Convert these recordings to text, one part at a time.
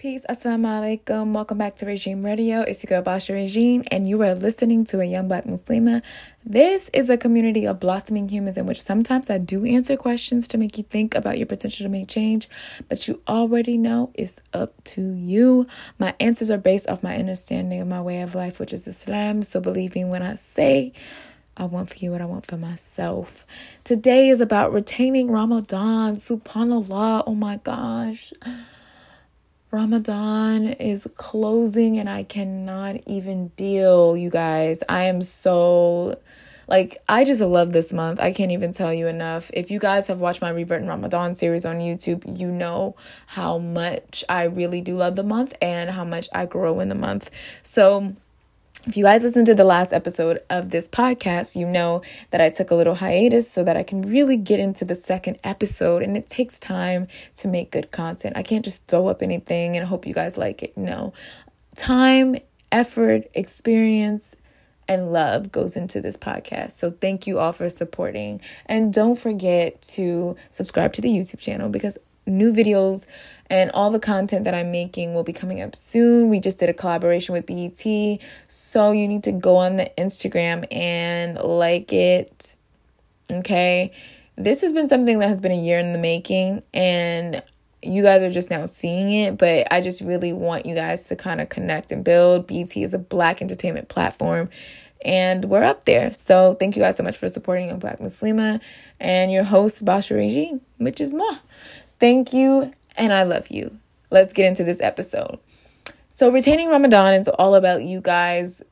Peace, assalamu alaikum. Welcome back to Regime Radio. It's your girl Basha Regime, and you are listening to a young black Muslima. This is a community of blossoming humans in which sometimes I do answer questions to make you think about your potential to make change, but you already know it's up to you. My answers are based off my understanding of my way of life, which is Islam. So believe me when I say I want for you what I want for myself. Today is about retaining Ramadan. Subhanallah. Oh my gosh. Ramadan is closing and I cannot even deal, you guys. I am so like I just love this month. I can't even tell you enough. If you guys have watched my Revert Ramadan series on YouTube, you know how much I really do love the month and how much I grow in the month. So if you guys listened to the last episode of this podcast, you know that I took a little hiatus so that I can really get into the second episode. And it takes time to make good content. I can't just throw up anything and hope you guys like it. No. Time, effort, experience, and love goes into this podcast. So thank you all for supporting. And don't forget to subscribe to the YouTube channel because new videos and all the content that I'm making will be coming up soon. We just did a collaboration with BET. So you need to go on the Instagram and like it. Okay. This has been something that has been a year in the making and you guys are just now seeing it, but I just really want you guys to kind of connect and build. BET is a black entertainment platform and we're up there. So thank you guys so much for supporting Young Black Muslima and your host, Basha Regime, which is Ma. Thank you and I love you. Let's get into this episode. So, retaining Ramadan is all about you guys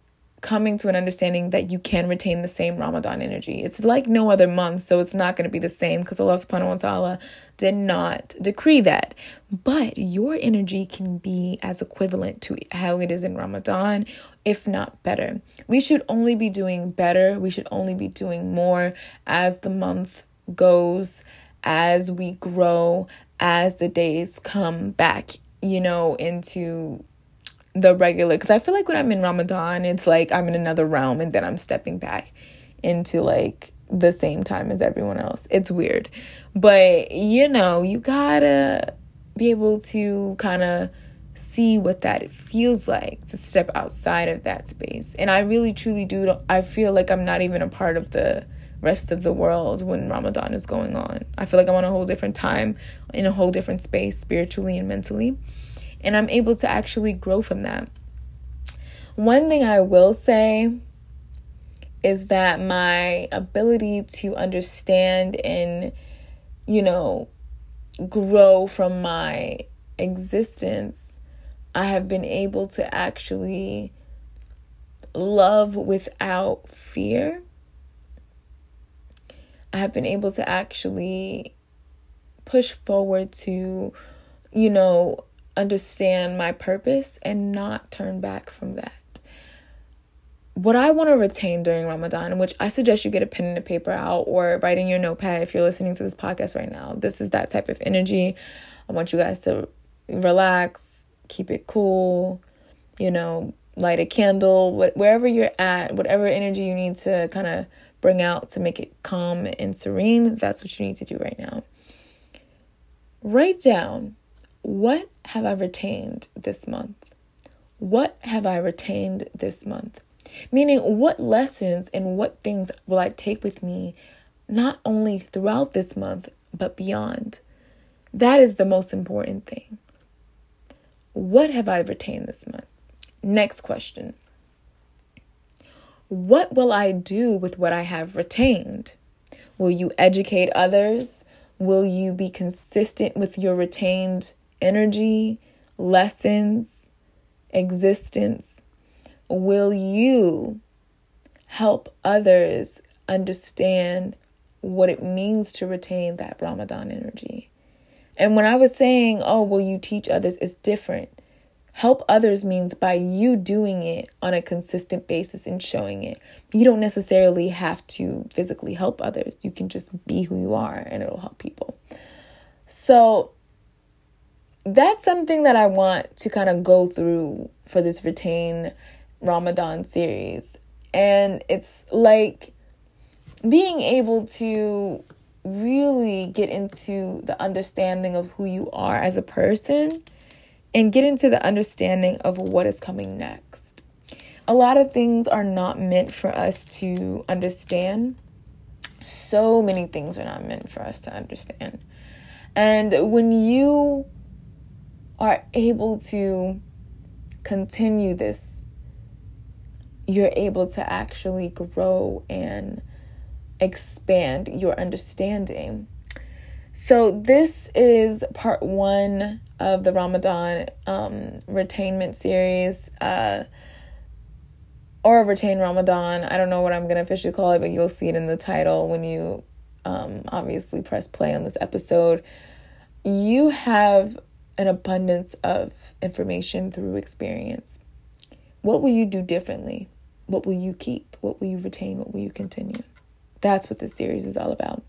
coming to an understanding that you can retain the same Ramadan energy. It's like no other month, so it's not going to be the same because Allah subhanahu wa ta'ala did not decree that. But your energy can be as equivalent to how it is in Ramadan, if not better. We should only be doing better, we should only be doing more as the month goes, as we grow, as the days come back, you know, into the regular. Because I feel like when I'm in Ramadan, it's like I'm in another realm and then I'm stepping back into like the same time as everyone else. It's weird. But, you know, you gotta be able to kind of see what that feels like to step outside of that space. And I really truly do I feel like I'm not even a part of the rest of the world when Ramadan is going on. I feel like I'm on a whole different time, in a whole different space, spiritually and mentally. And I'm able to actually grow from that. One thing I will say is that my ability to understand and, you know, grow from my existence, I have been able to actually love without fear I have been able to actually push forward to, you know, understand my purpose and not turn back from that. What I want to retain during Ramadan, which I suggest you get a pen and a paper out or write in your notepad if you're listening to this podcast right now. This is that type of energy. I want you guys to relax, keep it cool, you know, light a candle, wherever you're at, whatever energy you need to kind of bring out to make it calm and serene, that's what you need to do right now. Write down what have I retained this month? What have I retained this month? Meaning, what lessons and what things will I take with me not only throughout this month, but beyond? That is the most important thing. What have I retained this month? Next question what will I do with what I have retained? Will you educate others? Will you be consistent with your retained energy, lessons, existence? Will you help others understand what it means to retain that Ramadan energy? And when I was saying, oh, will you teach others, it's different. Help others means by you doing it on a consistent basis and showing it. You don't necessarily have to physically help others. You can just be who you are and it'll help people. So that's something that I want to kind of go through for this retain Ramadan series. And it's like being able to really get into the understanding of who you are as a person and get into the understanding of what is coming next. A lot of things are not meant for us to understand. So many things are not meant for us to understand. And when you are able to continue this, you're able to actually grow and expand your understanding. So, this is part one of the Ramadan um, retainment series. Uh, or retain Ramadan. I don't know what I'm going to officially call it, but you'll see it in the title when you um, obviously press play on this episode. You have an abundance of information through experience. What will you do differently? What will you keep? What will you retain? What will you continue? That's what this series is all about.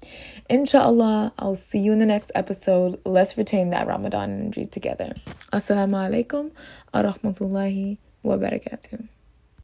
Inshallah, I'll see you in the next episode. Let's retain that Ramadan energy together. Assalamu alaikum wa rahmatullahi wa barakatuh.